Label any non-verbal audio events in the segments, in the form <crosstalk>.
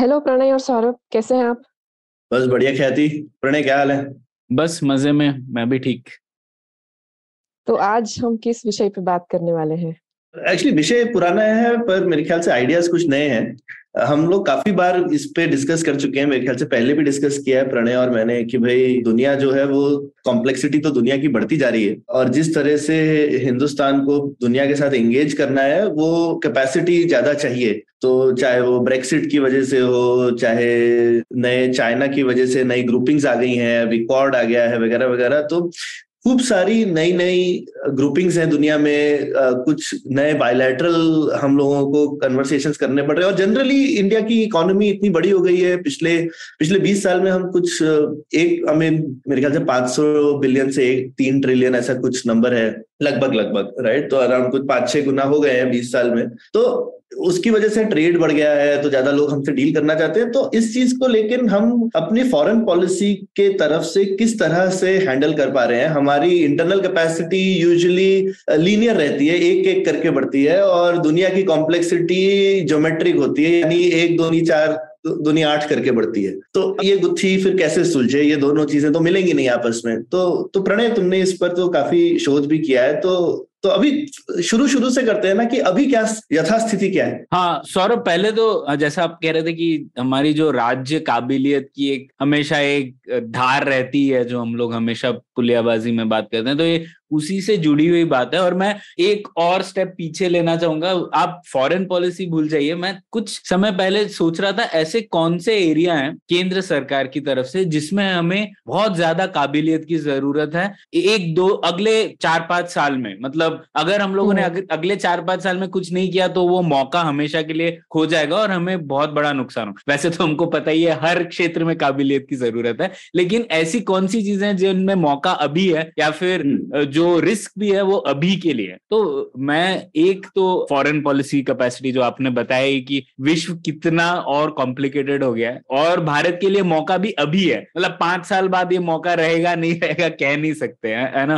Hello Pranay और सौरभ कैसे हैं आप? बस बढ़िया ख्याति। प्रणय क्या हाल है? बस मज़े में मैं भी ठीक। तो आज हम किस विषय पे बात करने वाले हैं? एक्चुअली विषय पुराना है, पर मेरे ख्याल से आइडियाज़ कुछ नए हैं। हम लोग काफ़ी बार इस पे डिस्कस कर चुके हैं। मेरे ख्याल से पहले भी डिस्कस किया है प्रणय और मैंने कि भाई दुनिया जो है, वो कॉम्प्लेक्सिटी तो दुनिया की बढ़ती जा रही है। और जिस तरह से हिंदुस्तान को दुनिया के साथ एंगेज करना है, वो कैपेसिटी ज़्यादा चाहिए। तो चाहे वो ब्रेक्सिट की वजह से हो, चाहे नए चाइना की वजह से नई ग्रुपिंग्स आ गई हैं, अभी आ गया है, वगैरह वगैरह तो खूब सारी नई नई ग्रुपिंग्स हैं दुनिया में आ, कुछ नए बायोलैटरल हम लोगों को कन्वर्सेशन करने पड़ रहे हैं। और जनरली इंडिया की इकोनॉमी इतनी बड़ी हो गई है। पिछले पिछले 20 साल में हम कुछ एक हमें मेरे ख्याल से 500 बिलियन से एक तीन ट्रिलियन ऐसा कुछ नंबर है। लगभग लगभग राइट तो अराउंड कुछ पाँच छह गुना हो गए हैं बीस साल में। तो उसकी वजह से ट्रेड बढ़ गया है तो ज़्यादा लोग हमसे डील करना चाहते हैं। तो इस चीज़ को लेकिन हम अपनी फॉरेन पॉलिसी के तरफ़ से किस तरह से हैंडल कर पा रहे हैं? हमारी इंटरनल कैपेसिटी यूजुअली लीनियर रहती है एक एक करके बढ़ती है और दुनिया की कॉम्प्लेक्सिटी ज्योमेट्रिक होती है, यानी एक, दो चार दुनिया आठ करके बढ़ती है। तो ये गुत्थी फिर कैसे सुलझे? ये दोनों चीज़ें तो मिलेंगी नहीं आपस में। तो तो प्रणय, तुमने इस पर तो काफ़ी शोध भी किया है। तो तो अभी शुरू शुरू से करते हैं ना कि अभी क्या यथास्थिति क्या है? हाँ सौरभ, पहले तो जैसा आप कह रहे थे कि हमारी जो राज्य काबिलियत की एक हमेशा एक धार रहती है, जो हम लोग हमेशा पुलियाबाजी में बात करते हैं तो ये उसी से जुड़ी हुई बात है और मैं एक और स्टेप पीछे लेना चाहूँगा। आप फॉरेन पॉलिसी भूल जाइए। मैं कुछ समय पहले सोच रहा था ऐसे कौन से एरिया हैं केंद्र सरकार की तरफ़ से जिसमें हमें बहुत ज़्यादा काबिलियत की ज़रूरत है? एक दो अगले चार पाँच साल में। मतलब अगर हम लोगों ने हम्म। अगले चार पाँच साल में कुछ नहीं किया तो वो मौका हमेशा के लिए खो जाएगा और हमें बहुत बड़ा नुकसान हो वैसे तो हमको पता ही है हर क्षेत्र में काबिलियत की ज़रूरत है। लेकिन ऐसी कौन सी चीज़ें जिनमें मौका अभी है या फिर हम्म। जो रिस्क भी है वो अभी के लिए तो मैं एक तो फॉरेन पॉलिसी कैपेसिटी जो आपने बताया कि विश्व कितना और कॉम्प्लिकेटेड हो गया है और भारत के लिए मौका भी अभी है। मतलब पाँच साल बाद ये मौका रहेगा नहीं रहेगा कह नहीं सकते हैं है ना?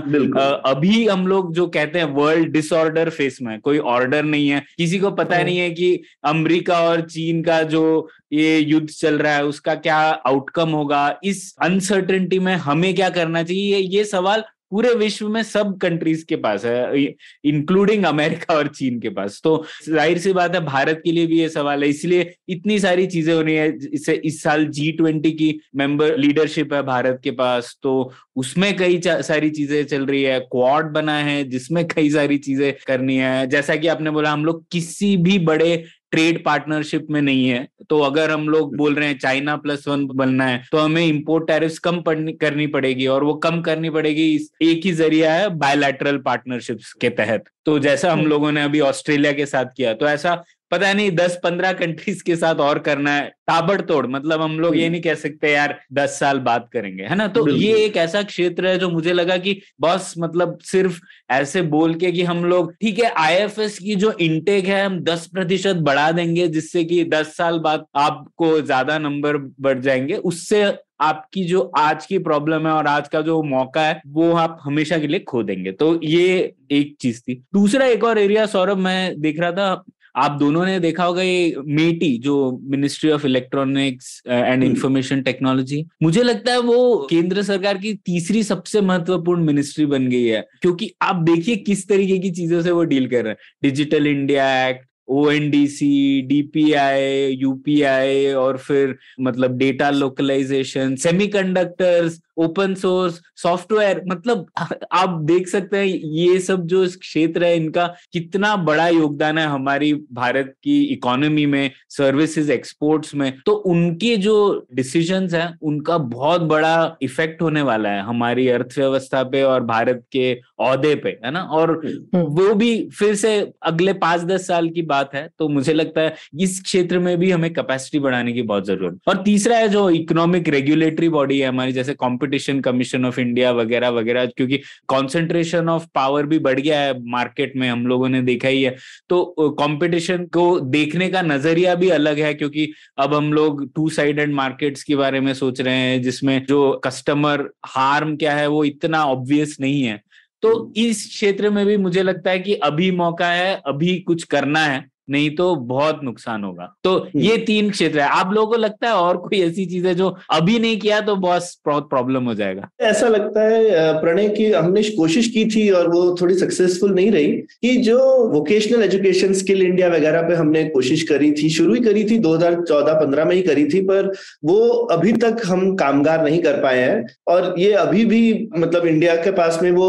अभी हम लोग जो कहते हैं वर्ल्ड डिसऑर्डर फेस में कोई ऑर्डर नहीं है। किसी को पता हाँ। नहीं है कि अमेरिका और चीन का जो ये युद्ध चल रहा है उसका क्या आउटकम होगा? इस अनसर्टेनिटी में हमें क्या करना चाहिए? ये सवाल पूरे विश्व में सब कंट्रीज़ के पास है इंक्लूडिंग अमेरिका और चीन के पास। तो ज़ाहिर सी बात है, भारत के लिए भी ये सवाल है, इसलिए इतनी सारी चीज़ें हो रही है इसे इस साल जी ट्वेंटी की मेंबर लीडरशिप है भारत के पास तो उसमें कई सारी चीज़ें चल रही है क्वाड बना है, जिसमें कई सारी चीज़ें करनी है। जैसा कि आपने बोला, हम लोग किसी भी बड़े ट्रेड पार्टनरशिप में नहीं है। तो अगर हम लोग बोल रहे हैं चाइना प्लस वन बनना है तो हमें इम्पोर्ट टैरिफ्स कम करनी पड़ेगी और वो कम करनी पड़ेगी इस एक ही ज़रिया है बायोलैटरल पार्टनरशिप्स के तहत। तो जैसा हम हम्म। लोगों ने अभी ऑस्ट्रेलिया के साथ किया तो ऐसा पता नहीं दस पंद्रह कंट्रीज़ के साथ और करना है। ताबड़तोड़ मतलब हम लोग ये हम्म। नहीं कह सकते यार दस साल बात करेंगे है ना? तो ये एक ऐसा क्षेत्र है जो मुझे लगा कि बस मतलब सिर्फ़ ऐसे बोल के कि हम लोग ठीक है आईएफएस की जो इनटेक है हम दस प्रतिशत बढ़ा देंगे जिससे कि दस साल बाद आपको ज़्यादा नंबर बढ़ जाएँगे। उससे आपकी जो आज की प्रॉब्लम है और आज का जो मौका है वो आप हमेशा के लिए खो देंगे। तो ये एक चीज़ थी। दूसरा एक और एरिया सौरभ मैं देख रहा था आप दोनों ने देखा होगा ये मेटी जो ministry of electronics and information technology मुझे लगता है वो केंद्र सरकार की तीसरी सबसे महत्वपूर्ण मिनिस्ट्री बन गई है क्योंकि आप देखिए किस तरीके की चीज़ों से वो डील कर रहे हैं। Digital India act O N D C D P DPI UPI और फिर मतलब data localization semiconductors open source software मतलब आप देख सकते हैं ये सब जो क्षेत्र है इनका कितना बड़ा योगदान है हमारी भारत की इकोनॉमी में सर्विसेज़ एक्सपोर्ट्स में। तो उनके जो डिसीज़न है उनका बहुत बड़ा इफ़ेक्ट होने वाला है हमारी अर्थव्यवस्था पे और भारत के औहदे पे है ना? और हम्म। वो भी फिर से अगले पाँच दस साल की बात है तो मुझे लगता है इस क्षेत्र में भी हमें कैपेसिटी बढ़ाने की बहुत ज़रूरत है। और तीसरा है जो इकोनॉमिक रेगुलेटरी बॉडी है हमारी जैसे कंपटीशन कमीशन ऑफ़ इंडिया वगैरह वगैरह, क्योंकि कॉन्सेंट्रेशन ऑफ़ पावर भी बढ़ गया है मार्केट में, हम लोगों ने देखा ही है। तो कंपटीशन को देखने का नज़रिया भी अलग है, क्योंकि अब हम लोग टू साइडेड मार्केट्स के बारे में सोच रहे हैं, जिसमें जो कस्टमर हार्म क्या है, वो इतना ऑब्वियस नहीं है। तो इस क्षेत्र में भी मुझे लगता है कि अभी मौका है, अभी कुछ करना है। नहीं तो बहुत नुकसान होगा। तो ये तीन क्षेत्र है। आप लोगों को लगता है और कोई ऐसी चीज़ है जो अभी नहीं किया तो बहुत बहुत प्रॉब्लम हो जाएगा। ऐसा लगता है प्रणय की हमने कोशिश की थी और वो थोड़ी सक्सेसफुल नहीं रही कि जो वोकेशनल एजुकेशन स्किल इंडिया वगैरह पे हमने कोशिश करी थी शुरू ही करी थी 2014-15 में ही करी थी पर वो अभी तक हम कामगार नहीं कर पाए हैं। और ये अभी भी मतलब इंडिया के पास में वो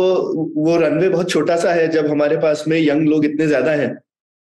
वो रनवे बहुत छोटा सा है जब हमारे पास में यंग लोग इतने ज़्यादा हैं।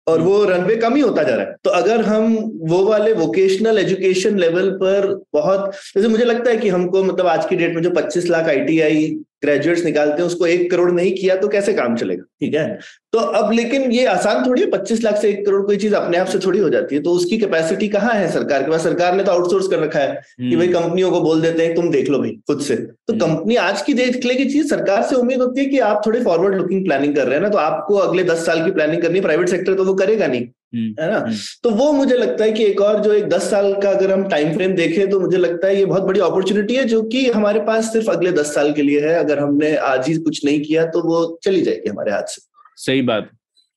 और वो रनवे कम ही होता जा रहा है। तो अगर हम वो वाले वोकेशनल एजुकेशन लेवल पर बहुत जैसे मुझे लगता है कि हमको मतलब आज की डेट में जो 25 लाख आईटीआई ग्रेजुएट्स निकालते हैं उसको एक करोड़ नहीं किया तो कैसे काम चलेगा? ठीक है? तो अब लेकिन ये आसान थोड़ी है पच्चीस लाख से एक करोड़ कोई चीज़ अपने आप से थोड़ी हो जाती है तो उसकी कैपेसिटी कहाँ है सरकार के पास? सरकार ने तो आउटसोर्स कर रखा है कि भाई कंपनियों को बोल देते हैं तुम देख लो भाई खुद से। तो हम्म। कंपनी आज की देख लेगी चीज़ सरकार से उम्मीद होती है कि आप थोड़े फॉरवर्ड लुकिंग प्लानिंग कर रहे हैं ना तो आपको अगले दस साल की प्लानिंग करनी है प्राइवेट सेक्टर तो वो करेगा नहीं। हम्म, है ना? हम्म। तो वो मुझे लगता है कि एक और जो एक दस साल का अगर हम टाइम फ्रेम देखें तो मुझे लगता है ये बहुत बड़ी अपॉर्चुनिटी है जो कि हमारे पास सिर्फ़ अगले दस साल के लिए है। अगर हमने आज ही कुछ नहीं किया तो वो चली जाएगी हमारे हाथ से। सही बात।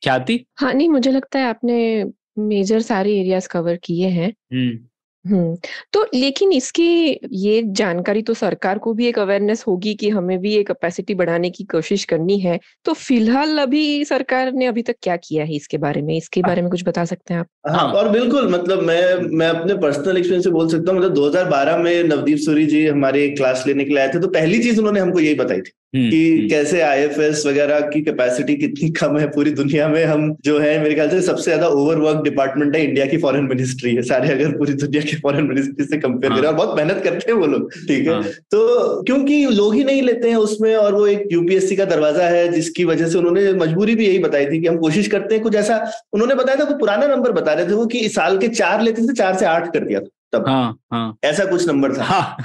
ख्याति? हाँ नहीं मुझे लगता है आपने मेजर सारे एरियाज़ कवर किए हैं। हम्म तो लेकिन इसकी ये जानकारी तो सरकार को भी एक अवेयरनेस होगी कि हमें भी ये कैपेसिटी बढ़ाने की कोशिश करनी है। तो फ़िलहाल अभी सरकार ने अभी तक क्या किया है इसके बारे में? इसके बारे में कुछ बता सकते हैं आप? हाँ हाँ। और बिल्कुल मतलब मैं मैं अपने पर्सनल एक्सपीरियंस से बोल सकता हूँ मतलब 2012 में नवदीप सूरी जी हमारे क्लास लेने के लिए आए थे तो पहली चीज़ उन्होंने हमको यही बताई थी। कि हम्म, कैसे आईएफएस वगैरह की कैपेसिटी कितनी <laughs> कम है पूरी दुनिया में हम जो है मेरे ख्याल से सबसे ज़्यादा ओवरवर्क डिपार्टमेंट है इंडिया की फॉरेन मिनिस्ट्री है सारे अगर पूरी दुनिया की फॉरेन मिनिस्ट्री से कंपेयर हाँ। करें और बहुत मेहनत करते हैं वो लोग ठीक है हाँ। तो क्योंकि लोग ही नहीं लेते हैं उसमें और वो एक यूपीएससी का दरवाज़ा है जिसकी वजह से उन्होंने मजबूरी भी यही बताई थी कि हम कोशिश करते हैं कुछ ऐसा उन्होंने बताया था वो पुराना नंबर बता रहे थे वो कि इस साल के चार लेते थे चार से आठ कर दिया था तब। हाँ हाँ। ऐसा कुछ नंबर था। हाँ।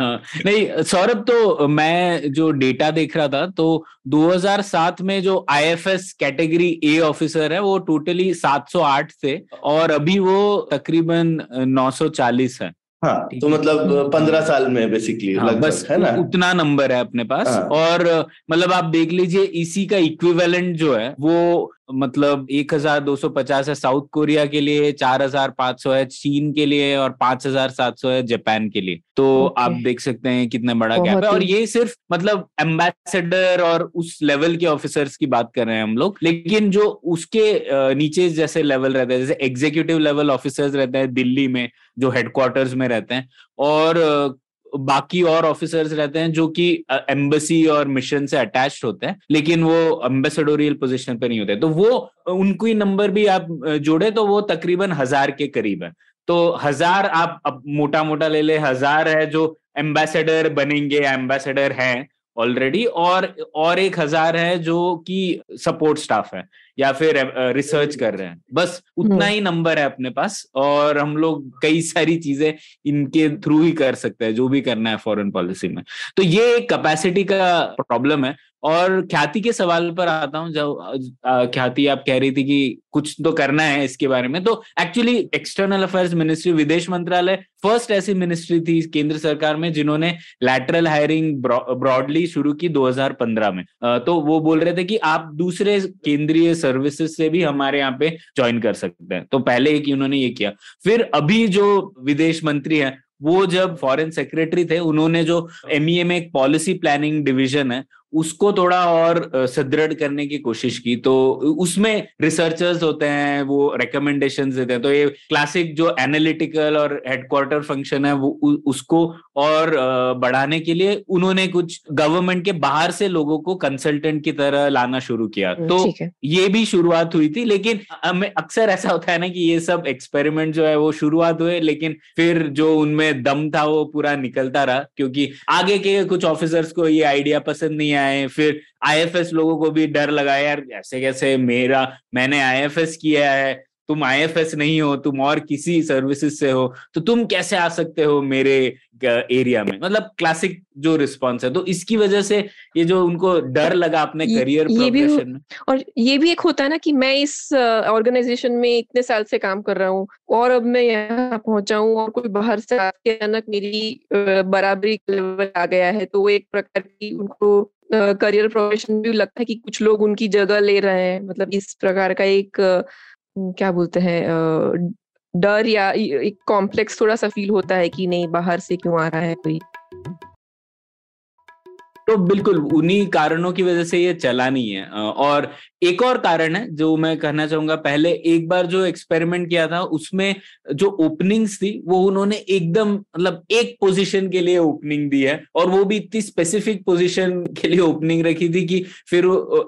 हाँ। नहीं सौरभ तो मैं जो डेटा देख रहा था तो 2007 में जो आईएफएस कैटेगरी ए ऑफिसर है वो टोटली 708 थे और अभी वो तकरीबन 940 है। हाँ तो मतलब पंद्रह साल में बेसिकली हाँ, बस है ना? उतना नंबर है अपने पास। हाँ। और मतलब आप देख लीजिए इसी का इक्विवेलेंट जो है वो मतलब 1250 है साउथ कोरिया के लिए 4500 है चीन के लिए और 5700 है जापान के लिए। तो Okay. आप देख सकते हैं कितना बड़ा गैप है। और ये सिर्फ़ मतलब एम्बेसडर और उस लेवल के ऑफिसर्स की बात कर रहे हैं हम लोग लेकिन जो उसके नीचे जैसे लेवल रहते हैं जैसे एग्जीक्यूटिव लेवल ऑफिसर्स रहते हैं दिल्ली में जो हेडक्वार्टर्स में रहते हैं। और बाकी और ऑफिसर्स रहते हैं जो कि एम्बेसी और मिशन से अटैच होते हैं, लेकिन वो एम्बेसडोरियल पोजीशन पे नहीं होते। तो वो, उनको नंबर भी आप जोड़े तो वो तकरीबन हज़ार के करीब है। तो हज़ार आप, अब मोटा मोटा ले ले, हज़ार है जो एम्बेसडर बनेंगे एम्बेसडर हैं ऑलरेडी और और एक हज़ार है जो कि सपोर्ट स्टाफ है। या फिर रिसर्च कर रहे हैं। बस उतना हम्म। ही नंबर है अपने पास और हम लोग कई सारी चीज़ें इनके थ्रू ही कर सकते हैं जो भी करना है फॉरेन पॉलिसी में। तो ये एक कैपेसिटी का प्रॉब्लम है और ख्याति के सवाल पर आता हूँ जब ख्याति आप कह रही थी कि कुछ तो करना है इसके बारे में। तो एक्चुअली एक्सटर्नल अफेयर्स मिनिस्ट्री विदेश मंत्रालय फ़र्स्ट ऐसी मिनिस्ट्री थी केंद्र सरकार में जिन्होंने लैटरल हायरिंग ब्रॉडली शुरू की 2015 में। तो वो बोल रहे थे कि आप दूसरे केंद्रीय सर्विसेज़ से भी हमारे यहाँ पे ज्वाइन कर सकते हैं। तो पहले एक उन्होंने ये किया। फिर अभी जो विदेश मंत्री है, वो जब फॉरेन सेक्रेटरी थे, उन्होंने जो एमईए में एक पॉलिसी प्लानिंग डिवीज़न है उसको थोड़ा और सुदृढ़ करने की कोशिश की। तो उसमें रिसर्चर्स होते हैं वो रिकमेंडेशन देते हैं। तो ये क्लासिक जो एनालिटिकल और हेडक्वार्टर फ़ंक्शन है वो उसको और बढ़ाने के लिए उन्होंने कुछ गवर्नमेंट के बाहर से लोगों को कंसल्टेंट की तरह लाना शुरू किया। हम्म, तो ये भी शुरुआत हुई थी लेकिन हमें अक्सर ऐसा होता है ना कि ये सब एक्सपेरिमेंट जो है वो शुरुआत हुए लेकिन फिर जो उनमें दम था वो पूरा निकलता रहा। क्योंकि आगे के कुछ ऑफिसर्स को ये आइडिया पसंद नहीं आए फिर आईएफएस लोगों को भी डर लगा यार ऐसे कैसे? मेरा मैंने आईएफएस किया है तुम आईएफएस नहीं हो तुम और किसी सर्विसेज़ से हो तो तुम कैसे आ सकते हो मेरे एरिया में? मतलब क्लासिक जो रिस्पॉन्स है। तो इसकी वजह से ये जो उनको डर लगा अपने करियर ये भी में। और ये भी एक होता है ना कि मैं इस ऑर्गेनाइजेशन में इतने साल से काम कर रहा हूँ और अब मैं यहाँ पहुँचा हूँ और कोई बाहर से अचानक मेरी बराबरी लेवल आ गया है तो वो एक प्रकार की उनको करियर प्रोफेशन भी लगता है कि कुछ लोग उनकी जगह ले रहे हैं। मतलब इस प्रकार का एक क्या बोलते हैं डर या एक कॉम्प्लेक्स थोड़ा सा फील होता है कि नहीं, बाहर से क्यों आ रहा है कोई? तो बिल्कुल, उन्हीं कारणों की वजह से ये चला नहीं है। और एक और कारण है जो मैं कहना चाहूँगा, पहले एक बार जो एक्सपेरिमेंट किया था, उसमें जो ओपनिंग्स थी, वो उन्होंने एकदम मतलब एक पोजीशन के लिए ओपनिंग दी है और वो भी इतनी स्पेसिफिक पोजीशन के लिए ओपनिंग रखी थी कि फिर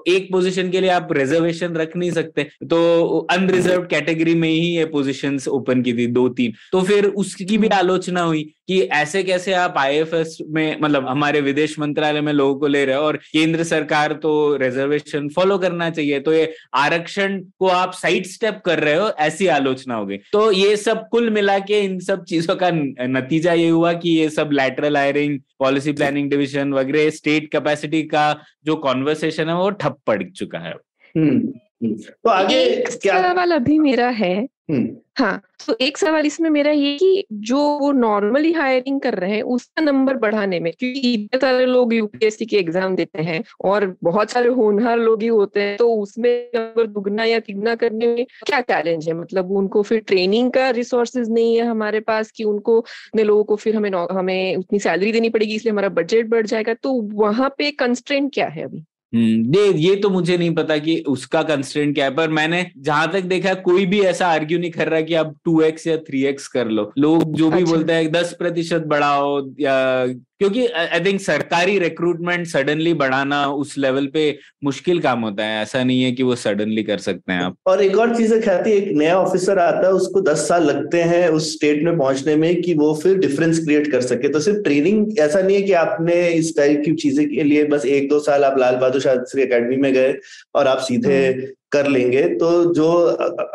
एक पोजीशन के लिए आप रिजर्वेशन रख नहीं सकते। तो अनरिजर्व कैटेगरी में ही ये पोजिशन ओपन की थी, दो तीन। तो फिर उसकी भी आलोचना हुई कि ऐसे कैसे आप आईएफएस में मतलब हमारे विदेश मंत्रालय में लोगों को ले रहे हो और केंद्र सरकार तो रिजर्वेशन फॉलो करना चाहिए। है तो ये आरक्षण को आप साइड स्टेप कर रहे हो ऐसी आलोचना हो गई तो ये सब कुल मिला के इन सब चीज़ों का नतीजा ये हुआ कि ये सब lateral hiring policy planning division वगैरह स्टेट कैपेसिटी का जो कॉन्वर्सेशन है वो ठप पड़ चुका है हम्म, हम्म। तो आगे क्या सवाल अभी मेरा है। हाँ तो एक सवाल इसमें मेरा ये कि जो वो नॉर्मली हायरिंग कर रहे हैं, उसका नंबर बढ़ाने में, क्योंकि इतने सारे लोग यूपीएससी के एग्ज़ाम देते हैं और बहुत सारे होनहार लोग ही होते हैं तो उसमें अगर दुगना या तिगना करने में क्या चैलेंज है? मतलब उनको फिर ट्रेनिंग का रिसोर्सेज नहीं है हमारे पास कि उनको उतने लोगों को फिर हमें हमें उतनी सैलरी देनी पड़ेगी, इसलिए हमारा बजट बढ़ जाएगा तो वहाँ पे कंस्ट्रेंट क्या है अभी? हम्म ये ये तो मुझे नहीं पता कि उसका कंस्टेंट क्या है पर मैंने जहाँ तक देखा कोई भी ऐसा आर्ग्यू नहीं कर रहा कि आप टू एक्स या थ्री एक्स कर लो लोग जो भी अच्छा। बोलते हैं दस प्रतिशत बढ़ाओ या क्योंकि आई थिंक सरकारी रिक्रूटमेंट सडनली बढ़ाना उस लेवल पे मुश्किल काम होता है। ऐसा नहीं है कि वो सडनली कर सकते हैं आप। और एक और चीज़ ख्याति एक नया ऑफिसर आता है उसको दस साल लगते हैं उस स्टेट में पहुँचने में कि वो फिर डिफरेंस क्रिएट कर सके। तो सिर्फ़ ट्रेनिंग ऐसा नहीं है कि आपने इस टाइप की चीज़ें के लिए बस एक दो साल आप लाल बहादुर शास्त्री अकेडमी में गए और आप सीधे हम्म। कर लेंगे तो जो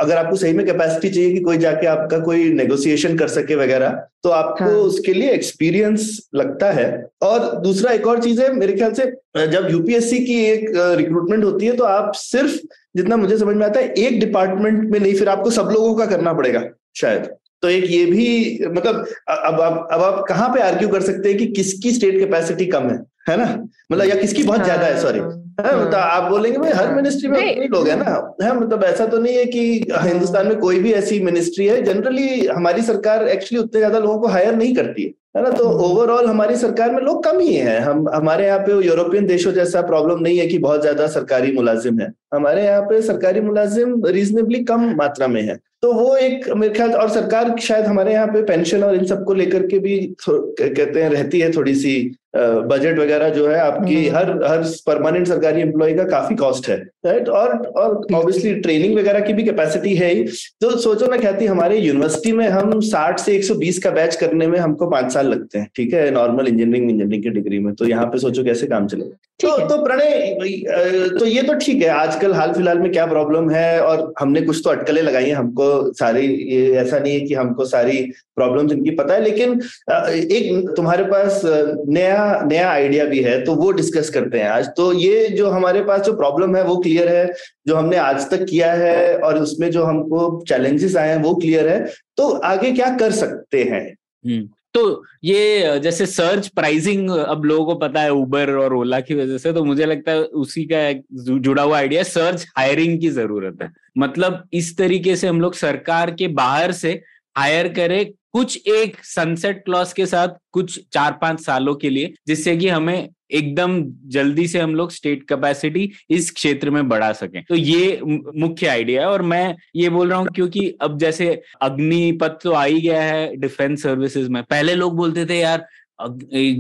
अगर आपको सही में कैपेसिटी चाहिए कि कोई जाके आपका कोई नेगोशिएशन कर सके वगैरह तो आपको हाँ. उसके लिए एक्सपीरियंस लगता है। और दूसरा एक और चीज़ है मेरे ख्याल से जब यूपीएससी की एक रिक्रूटमेंट होती है तो आप सिर्फ़ जितना मुझे समझ में आता है एक डिपार्टमेंट में नहीं फिर आपको सब लोगों का करना पड़ेगा शायद। तो एक ये भी मतलब अब आप अब आप कहाँ पे आर्ग्यू कर सकते हैं कि किसकी स्टेट कैपेसिटी कम है? है ना? मतलब या किसकी बहुत ज़्यादा है सॉरी है। मतलब आप बोलेंगे भाई हर मिनिस्ट्री में उतने लोग है ना? है मतलब ऐसा तो नहीं है कि हिंदुस्तान में कोई भी ऐसी मिनिस्ट्री है जनरली हमारी सरकार एक्चुअली उतने ज़्यादा लोगों को हायर नहीं करती है है ना? तो ओवरऑल हमारी सरकार में लोग कम ही हैं। हम हमारे यहाँ पे यूरोपियन देशों जैसा प्रॉब्लम नहीं है कि बहुत ज़्यादा सरकारी मुलाजिम है। हमारे यहाँ पे सरकारी मुलाजिम रीजनेबली कम मात्रा में है। तो वो एक मेरे ख्याल और सरकार शायद हमारे यहाँ पे पेंशन और इन सबको लेकर के भी कहते हैं रहती है थोड़ी सी बजट वगैरह जो है आपकी हम्म। हर हर परमानेंट सरकारी एम्प्लॉय का काफ़ी कॉस्ट है राइट और और ऑब्वियसली ट्रेनिंग वगैरह की भी कैपेसिटी है ही। तो सोचो ना कहती हमारे यूनिवर्सिटी में हम 60 से 120 का बैच करने में हमको पाँच साल लगते हैं ठीक है? नॉर्मल इंजीनियरिंग इंजीनियरिंग की डिग्री में। तो यहाँ पे सोचो कैसे काम चलेगा तो तो प्रणय तो ये तो ठीक है आजकल हाल फ़िलहाल में क्या प्रॉब्लम है? और हमने कुछ तो अटकलें लगाई हैं हमको सारी ये ऐसा नहीं है कि हमको सारी प्रॉब्लम्स इनकी पता है लेकिन एक तुम्हारे पास नया नया नया आइडिया भी है तो वो डिस्कस करते हैं आज। तो ये जो हमारे पास जो प्रॉब्लम है वो क्लियर है जो हमने आज तक किया है और उसमें जो हमको चैलेंजेस आए हैं वो क्लियर है। तो आगे क्या कर सकते हैं? हम्म, तो ये जैसे सर्च प्राइसिंग अब लोगों को पता है उबर और ओला की वजह से तो मुझे लगता है उसी का एक जुड़ा हुआ आइडिया सर्च हायरिंग की ज़रूरत है। मतलब इस तरीके से हम लोग सरकार के बाहर से हायर करें कुछ एक सनसेट क्लॉज के साथ कुछ चार पाँच सालों के लिए, जिससे कि हमें एकदम जल्दी से हम लोग स्टेट कैपेसिटी इस क्षेत्र में बढ़ा सके। तो ये मुख्य आइडिया है और मैं ये बोल रहा हूँ क्योंकि अब जैसे अग्निपथ तो आ ही गया है डिफेंस सर्विसेज़ में। पहले लोग बोलते थे, यार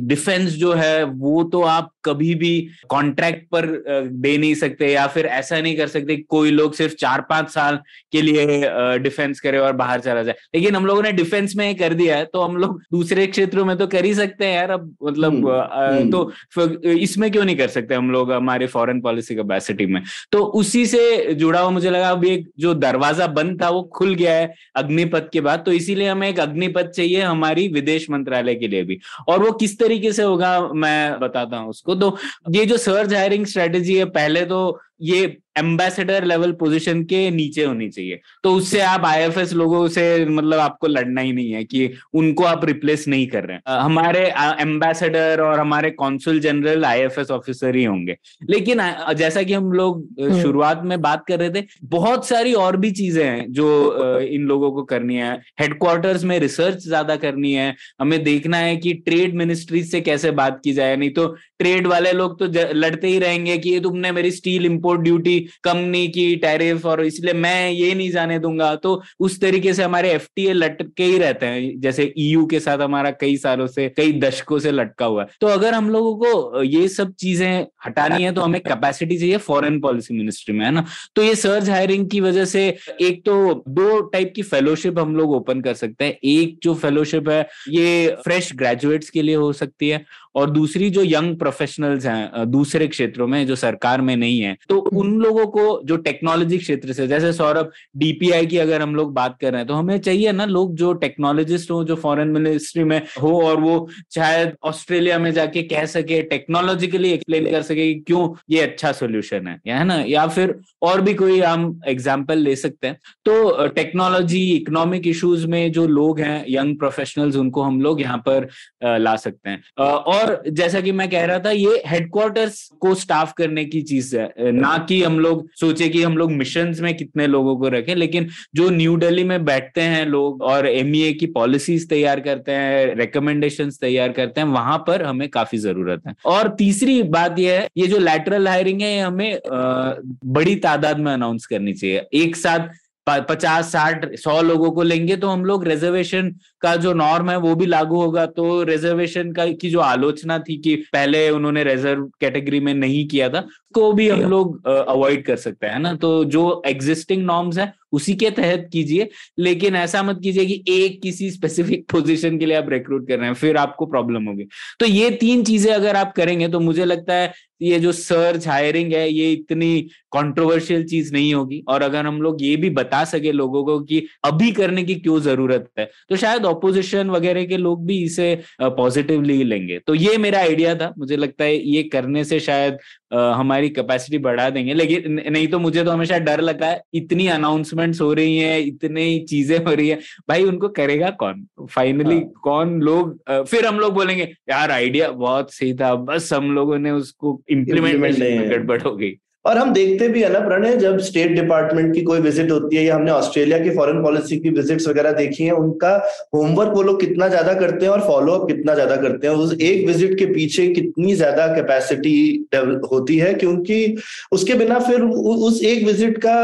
डिफेंस जो है वो तो आप कभी भी कॉन्ट्रैक्ट पर दे नहीं सकते या फिर ऐसा नहीं कर सकते कोई लोग सिर्फ़ चार पाँच साल के लिए डिफेंस करे और बाहर चला जाए। लेकिन हम लोगों ने डिफेंस में कर दिया है तो हम लोग दूसरे क्षेत्रों में तो कर ही सकते हैं यार अब मतलब हम्म, हम्म। तो इसमें क्यों नहीं कर सकते हम लोग हमारे फॉरेन पॉलिसी कैपेसिटी में? तो उसी से जुड़ा हुआ मुझे लगा अभी एक जो दरवाज़ा बंद था वो खुल गया है अग्निपथ के बाद तो इसीलिए हमें एक अग्निपथ चाहिए हमारी विदेश मंत्रालय के लिए भी। और वो किस तरीके से होगा, मैं बताता हूँ उसको। तो ये जो सर्च हायरिंग स्ट्रेटेजी है, पहले तो ये एम्बेसडर लेवल पोजीशन के नीचे होनी चाहिए। तो उससे आप आईएफएस लोगों से मतलब आपको लड़ना ही नहीं है कि उनको आप रिप्लेस नहीं कर रहे हैं। हमारे एम्बेसडर और हमारे कॉन्सुल जनरल आईएफएस ऑफिसर ही होंगे। लेकिन जैसा कि हम लोग हम्म। शुरुआत में बात कर रहे थे बहुत सारी और भी चीज़ें हैं जो इन लोगों को करनी है। हेडक्वार्टर्स में रिसर्च ज़्यादा करनी है। हमें देखना है कि ट्रेड मिनिस्ट्री से कैसे बात की जाए। नहीं तो ट्रेड वाले लोग तो लड़ते ही रहेंगे कि ये तुमने मेरी स्टील इम्पोर्ट ड्यूटी कम नहीं की टैरिफ और इसलिए मैं ये नहीं जाने दूँगा। तो उस तरीके से हमारे एफ़ लटके ही रहते हैं। जैसे ईयू के साथ हमारा कई सालों से, कई दशकों से लटका हुआ है। तो अगर हम लोगों को ये सब चीज़ें हटानी है तो हमें कैपेसिटी चाहिए फॉरेन पॉलिसी मिनिस्ट्री में, है ना? तो ये सर्च हायरिंग की वजह से एक तो दो टाइप की फेलोशिप हम लोग ओपन कर सकते हैं। एक जो फेलोशिप है, ये फ्रेश ग्रेजुएट्स के लिए हो सकती है और दूसरी जो यंग प्रोफेशनल्स हैं दूसरे क्षेत्रों में जो सरकार में नहीं है तो उन लोगों को जो टेक्नोलॉजी क्षेत्र से, जैसे सौरभ डीपीआई की अगर हम लोग बात कर रहे हैं तो हमें चाहिए ना लोग जो टेक्नोलॉजिस्ट हो, जो फॉरेन मिनिस्ट्री में हो और वो शायद ऑस्ट्रेलिया में जाके कह सके टेक्नोलॉजिकली एक्सप्लेन कर सके कि क्यों ये अच्छा सोल्यूशन है, या है ना? या फिर और भी कोई हम एग्ज़ाम्पल ले सकते हैं। तो टेक्नोलॉजी इकोनॉमिक इश्यूज़ में जो लोग हैं यंग प्रोफेशनल्स उनको हम लोग यहाँ पर ला सकते हैं। और और जैसा कि मैं कह रहा था, ये हेडक्वार्टर्स को स्टाफ करने की चीज़ है, ना कि हम लोग सोचे कि हम लोग मिशन में कितने लोगों को रखें, लेकिन जो न्यू दिल्ली में बैठते हैं लोग और एम e की पॉलिसीज़ तैयार करते हैं रिकमेंडेशन तैयार करते हैं, वहाँ पर हमें काफ़ी ज़रूरत है। और तीसरी बात यह है, ये जो लैटरल हायरिंग है, ये हमें बड़ी तादाद में अनाउंस करनी चाहिए। एक साथ पचास साठ सौ लोगों को लेंगे तो हम लोग रिजर्वेशन का जो नॉर्म है वो भी लागू होगा। तो रिजर्वेशन का की जो आलोचना थी कि पहले उन्होंने रिज़र्व कैटेगरी में नहीं किया था को भी हम लोग अवॉइड कर सकते हैं ना? तो जो एग्जिस्टिंग नॉर्म्स है उसी के तहत कीजिए। लेकिन ऐसा मत कीजिए कि एक किसी स्पेसिफिक पोजीशन <laughs> के लिए आप रिक्रूट कर रहे हैं फिर आपको प्रॉब्लम होगी। तो ये तीन चीज़ें अगर आप करेंगे तो मुझे लगता है ये जो सर्च हायरिंग है ये इतनी कंट्रोवर्शियल चीज़ नहीं होगी। और अगर हम लोग ये भी बता सके लोगों को कि अभी करने की क्यों ज़रूरत है तो शायद ऑपोजिशन वगैरह के लोग भी इसे पॉजिटिवली लेंगे। तो ये मेरा आइडिया था। मुझे लगता है ये करने से शायद हमारी कैपेसिटी बढ़ा देंगे। लेकिन नहीं तो मुझे तो हमेशा डर लगा है इतनी अनाउंसमेंट्स हो रही है इतनी चीज़ें हो रही है। भाई उनको करेगा कौन? फाइनली हाँ. कौन लोग फिर हम लोग बोलेंगे यार आइडिया बहुत सही था बस हम लोगों ने उसको इम्प्लीमेंटेशन में गड़बड़ हो गई। और हम देखते भी है ना प्रणय जब स्टेट डिपार्टमेंट की कोई विज़िट होती है या हमने ऑस्ट्रेलिया की फॉरेन पॉलिसी की विजिट्स वगैरह देखी है उनका होमवर्क वो लोग कितना ज़्यादा करते हैं और फॉलोअप कितना ज़्यादा करते हैं? उस एक विज़िट के पीछे कितनी ज़्यादा कैपेसिटी होती है? क्योंकि उसके बिना फिर उस एक विज़िट का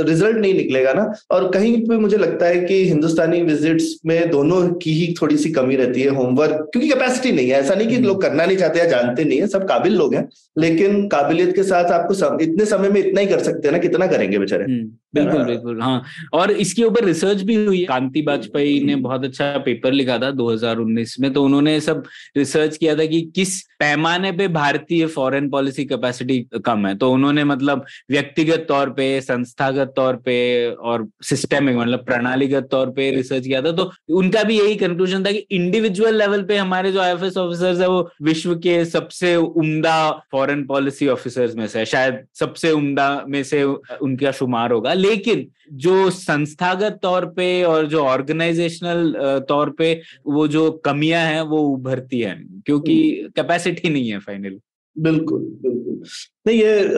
रिज़ल्ट नहीं निकलेगा ना। और कहीं पे मुझे लगता है कि हिंदुस्तानी विजिट्स में दोनों की ही थोड़ी सी कमी रहती है होमवर्क क्योंकि कैपेसिटी नहीं है। ऐसा नहीं कि लोग करना नहीं चाहते या जानते नहीं है सब काबिल लोग हैं। लेकिन काबिलियत के साथ आपको इतने समय में इतना ही कर सकते हैं ना कितना करेंगे बेचारे? हम्म, बिल्कुल बिल्कुल हाँ। और इसके ऊपर रिसर्च भी हुई है। कांति वाजपेयी ने बहुत अच्छा पेपर लिखा था 2019 में तो उन्होंने सब रिसर्च किया था कि किस पैमाने पे भारतीय फॉरेन पॉलिसी कैपेसिटी कम है। तो उन्होंने मतलब व्यक्तिगत तौर पे संस्थागत तौर पे और सिस्टेमिक मतलब प्रणालीगत तौर पे रिसर्च किया था। तो उनका भी यही कंक्लूजन था कि इंडिविजुअल लेवल पे हमारे जो आई ऑफिसर्स है वो विश्व के सबसे उम्दा फॉरेन पॉलिसी ऑफिसर्स में से शायद सबसे उम्दा में से उनका शुमार होगा। लेकिन जो संस्थागत तौर पे और जो ऑर्गेनाइजेशनल तौर पे वो जो कमियाँ हैं वो उभरती हैं क्योंकि कैपेसिटी नहीं है फाइनली। बिल्कुल बिल्कुल। नहीं ये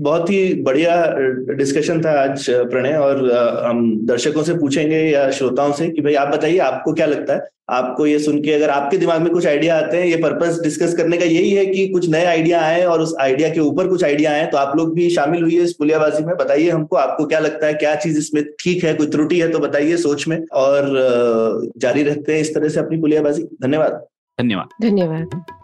बहुत ही बढ़िया डिस्कशन था आज प्रणय और हम दर्शकों से पूछेंगे या श्रोताओं से कि भाई आप बताइए आपको क्या लगता है? आपको ये सुन के अगर आपके दिमाग में कुछ आइडिया आते हैं ये पर्पस डिस्कस करने का यही है कि कुछ नए आइडिया आए और उस आइडिया के ऊपर कुछ आइडिया आए तो आप लोग भी शामिल हुई है इस पुलियाबाजी में बताइए हमको आपको क्या लगता है क्या चीज़ इसमें ठीक है कोई त्रुटि है तो बताइए सोच में और जारी रखते हैं इस तरह से अपनी पुलियाबाजी। धन्यवाद। धन्यवाद। धन्यवाद।